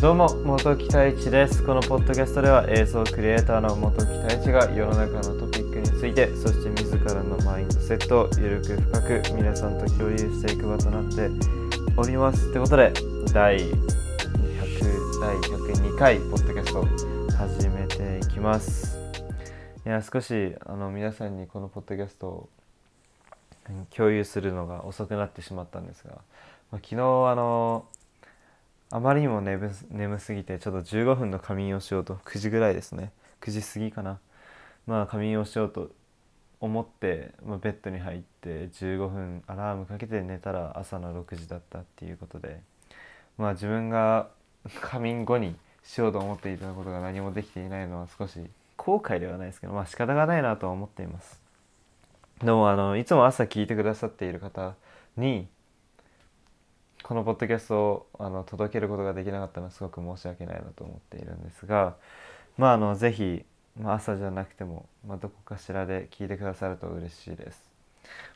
どうも元木太一です。このポッドキャストでは映像クリエイターの元木太一が世の中のトピックについてそして自らのマインドセットをゆるく深く皆さんと共有していく場となっております。ってことで第100第102回ポッドキャスト始めていきます。いや少しあの皆さんにこのポッドキャストを共有するのが遅くなってしまったんですが、まあ、昨日あのあまりにも眠眠すぎてちょっと15分の仮眠をしようと9時ぐらいですね。9時過ぎかな。まあ仮眠をしようと思って、まあ、ベッドに入って15分アラームかけて寝たら朝の6時だったっていうことでまあ自分が仮眠後にしようと思っていたことが何もできていないのは少し後悔ではないですけどまあ仕方がないなとは思っています。でもあのいつも朝聞いてくださっている方にこのポッドキャストをあの届けることができなかったのはすごく申し訳ないなと思っているんですがまああのぜひ、まあ、朝じゃなくても、まあ、どこかしらで聞いてくださると嬉しいです。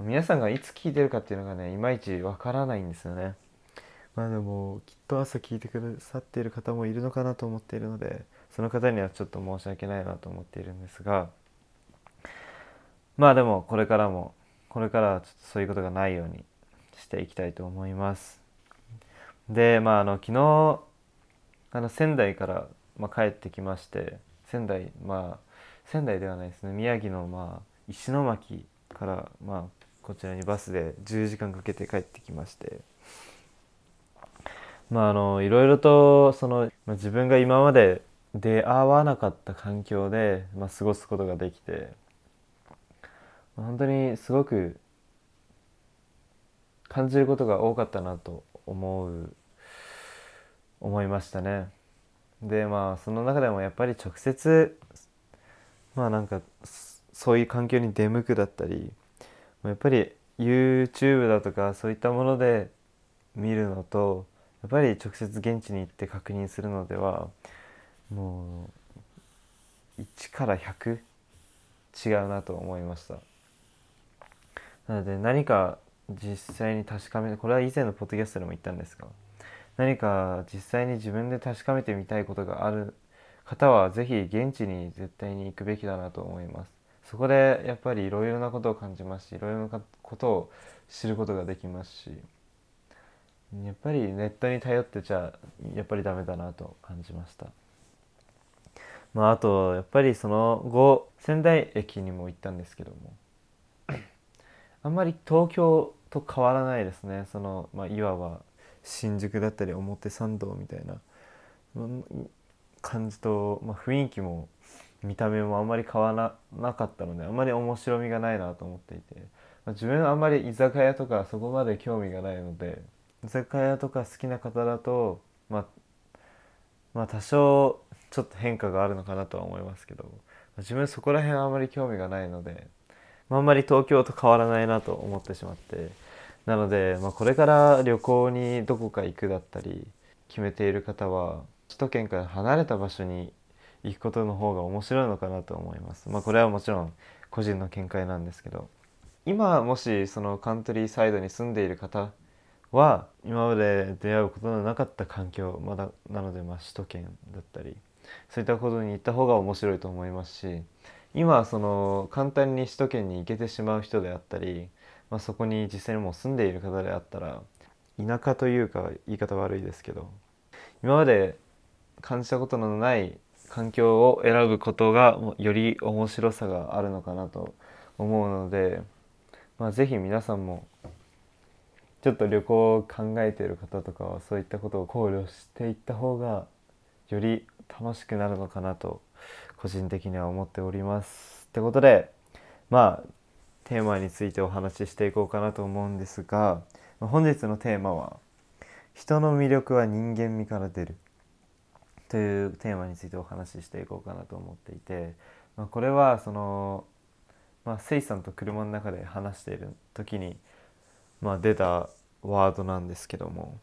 皆さんがいつ聞いてるかっていうのがねいまいちわからないんですよね。まあでもきっと朝聞いてくださっている方もいるのかなと思っているのでその方にはちょっと申し訳ないなと思っているんですがまあでもこれからもこれからはちょっとそういうことがないようにしていきたいと思います。でまああの昨日あの仙台から、まあ、帰ってきまして仙台まあ仙台ではないですね。宮城の、まあ、石巻から、まあ、こちらにバスで10時間かけて帰ってきまして。まああのいろいろとその、まあ、自分が今まで出会わなかった環境で、まあ、過ごすことができて本当にすごく感じることが多かったなと思う思いましたね。でまあその中でもやっぱり直接まあなんかそういう環境に出向くだったりやっぱり YouTube だとかそういったもので見るのとやっぱり直接現地に行って確認するのではもう1から100違うなと思いました。なので何か実際に確かめこれは以前のポッドキャストでも言ったんですが何か実際に自分で確かめてみたいことがある方は是非現地に絶対に行くべきだなと思います。そこでやっぱりいろいろなことを感じますしいろいろなことを知ることができますしやっぱりネットに頼ってちゃやっぱりダメだなと感じました。まああとやっぱりその後仙台駅にも行ったんですけどもあんまり東京と変わらないですね。その、まあ、いわば新宿だったり表参道みたいな感じと、まあ、雰囲気も見た目もあんまり変わらなかったのであんまり面白みがないなと思っていて、まあ、自分はあんまり居酒屋とかそこまで興味がないので居酒屋とか好きな方だと、まあ、まあ多少ちょっと変化があるのかなとは思いますけど自分そこら辺あんまり興味がないので、あ、あんまり東京と変わらないなと思ってしまって。なので、まあ、これから旅行にどこか行くだったり決めている方は首都圏から離れた場所に行くことの方が面白いのかなと思います。まあ、これはもちろん個人の見解なんですけど今もしそのカントリーサイドに住んでいる方は今まで出会うことのなかった環境まだなのでまあ首都圏だったりそういったことに行った方が面白いと思いますし今その簡単に首都圏に行けてしまう人であったりまあ、そこに実際にもう住んでいる方であったら田舎というか言い方悪いですけど今まで感じたことのない環境を選ぶことがより面白さがあるのかなと思うので、まあ、ぜひ皆さんもちょっと旅行を考えている方とかはそういったことを考慮していった方がより楽しくなるのかなと個人的には思っております。ってことでまあテーマについてお話ししていこうかなと思うんですが本日のテーマは「人の魅力は人間味から出る」というテーマについてお話ししていこうかなと思っていて、まあ、これはその、まあ、セイさんと車の中で話している時に、まあ、出たワードなんですけども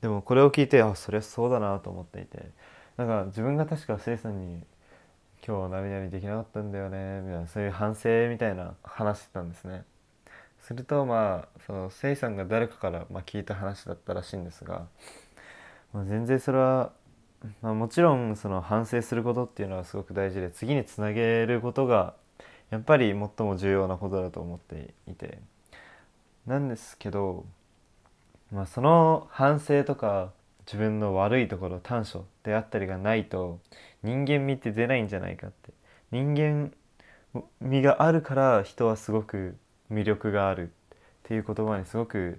でもこれを聞いてあそりゃそうだなと思っていてなんか自分が確かセイさんに今日何々できなかったんだよねみたいなそういう反省みたいな話してたんですね。するとまあそのせいさんが誰かから、ま、聞いた話だったらしいんですが、まあ、全然それは、まあ、もちろんその反省することっていうのはすごく大事で次につなげることがやっぱり最も重要なことだと思っていて。なんですけど、まあ、その反省とか自分の悪いところ短所であったりがないと人間味って出ないんじゃないかって。人間味があるから人はすごく魅力があるっていう言葉にすごく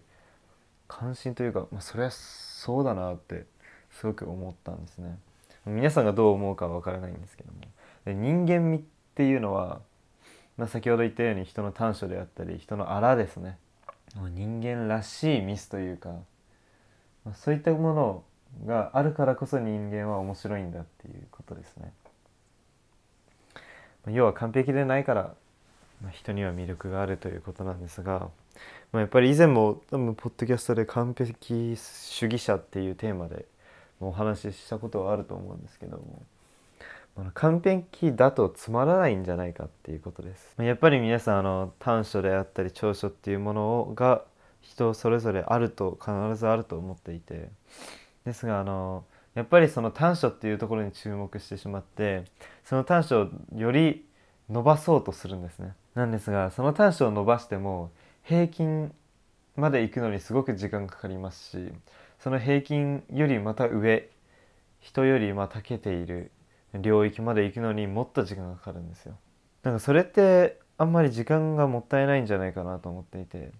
関心というか、まあ、それはそうだなってすごく思ったんですね。皆さんがどう思うかは分からないんですけども。で人間味っていうのは、まあ、先ほど言ったように人の短所であったり人のあらですね。人間らしいミスというか、そういったものがあるからこそ人間は面白いんだっていうことですね要は完璧でないからまあ、人には魅力があるということなんですが、まあ、やっぱり以前も多分ポッドキャストで完璧主義者っていうテーマでお話ししたことはあると思うんですけども、まあ、完璧だとつまらないんじゃないかっていうことです。まあ、やっぱり皆さんあの短所であったり長所っていうものが人それぞれあると必ずあると思っていてですがあのやっぱりその短所っていうところに注目してしまってその短所をより伸ばそうとするんですね。なんですがその短所を伸ばしても平均まで行くのにすごく時間かかりますしその平均よりまた上人よりまたけている領域まで行くのにもっと時間がかかるんですよ。なんかそれってあんまり時間がもったいないんじゃないかなと思っていて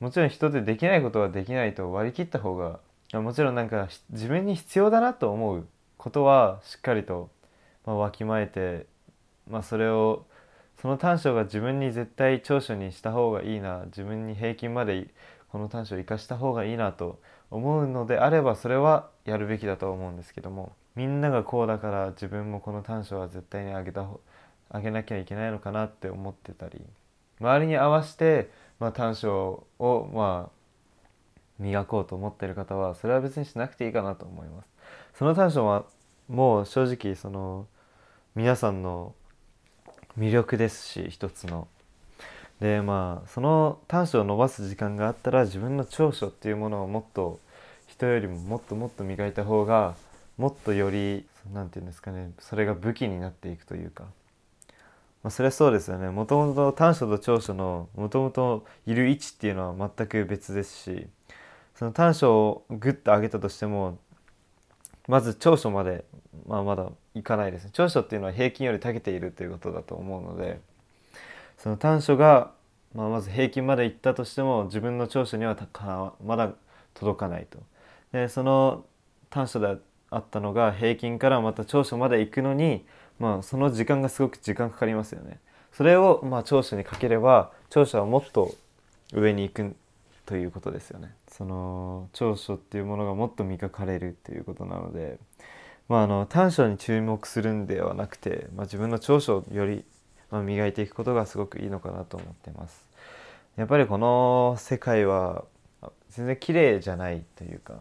もちろん人でできないことはできないと割り切った方がもちろんなんか自分に必要だなと思うことはしっかりと、まわきまえて、まあ、それをその短所が自分に絶対長所にした方がいいな自分に平均までこの短所を生かした方がいいなと思うのであればそれはやるべきだと思うんですけどもみんながこうだから自分もこの短所は絶対に上げた上げなきゃいけないのかなって思ってたり周りに合わせて、まあ、短所をまあ磨こうと思ってる方はそれは別にしなくていいかなと思います。その短所はもう正直その皆さんの魅力ですし一つの。でまあその短所を伸ばす時間があったら自分の長所っていうものをもっと人よりももっともっと磨いた方がもっとより何て言うんですかねそれが武器になっていくというか、まあ、それはそうですよね。もともと短所と長所のもともといる位置っていうのは全く別ですしその短所をグッと上げたとしてもまず長所まで、まあ、まだいかないですね。長所っていうのは平均より長けているということだと思うのでその短所が、まあ、まず平均までいったとしても自分の長所にはまだ届かないと。でその短所であったのが平均からまた長所まで行くのに、まあ、その時間がすごく時間かかりますよね。それをまあ長所にかければ長所はもっと上に行くということですよね。その長所っていうものがもっと磨かれるっていうことなので、まあ、あの短所に注目するんではなくて、まあ、自分の長所より、ま磨いていくことがすごくいいのかなと思ってます。やっぱりこの世界は全然綺麗じゃないというか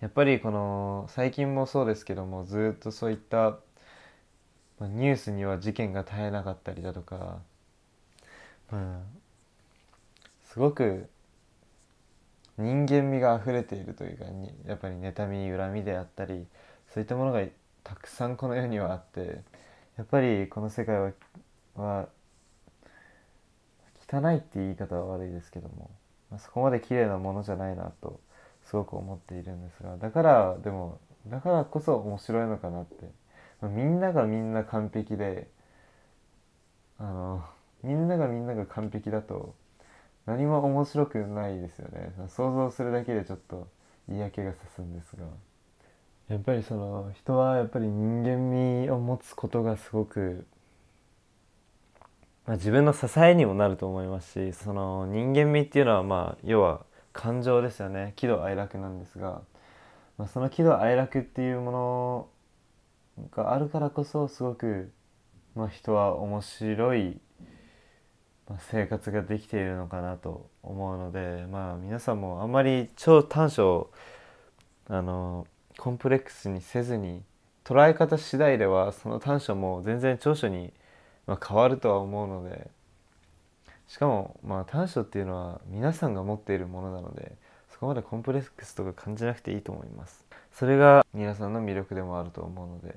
やっぱりこの最近もそうですけどもずっとそういったニュースには事件が絶えなかったりだとか、まあ、すごく人間味が溢れているというかやっぱり妬み恨みであったりそういったものがたくさんこの世にはあってやっぱりこの世界はは汚いって言い方は悪いですけども、まあ、そこまで綺麗なものじゃないなとすごく思っているんですがだからでもだからこそ面白いのかなって、みんながみんな完璧であのみんながみんなが完璧だと何も面白くないですよね。想像するだけでちょっと嫌気がさすんですが。やっぱりその人はやっぱり人間味を持つことがすごく、まあ、自分の支えにもなると思いますしその人間味っていうのはまあ要は感情ですよね。喜怒哀楽なんですが、まあ、その喜怒哀楽っていうものがあるからこそすごく、まあ、人は面白いまあ、生活ができているのかなと思うので、まあ、皆さんもあんまり超短所あのコンプレックスにせずに捉え方次第ではその短所も全然長所に、ま、変わるとは思うのでしかもまあ短所っていうのは皆さんが持っているものなのでそこまでコンプレックスとか感じなくていいと思いますそれが皆さんの魅力でもあると思うので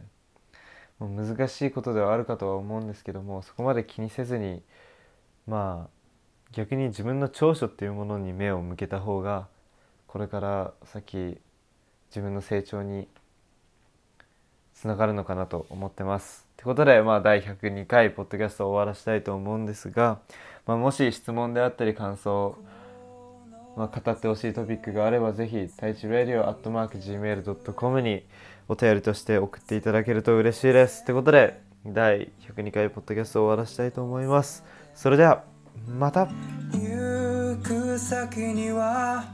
もう難しいことではあるかとは思うんですけどもそこまで気にせずにまあ逆に自分の長所っていうものに目を向けた方がこれから先自分の成長につながるのかなと思ってます。ってことで、まあ、第102回ポッドキャストを終わらしたいと思うんですが、まあ、もし質問であったり感想、まあ、語ってほしいトピックがあればぜひ太一 radio.gmail.com にお便りとして送っていただけると嬉しいです。ってことで第102回ポッドキャストを終わらしたいと思います。それではまた行く先には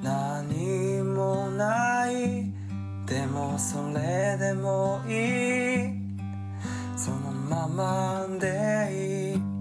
何もないでもそれでもいいそのままでいい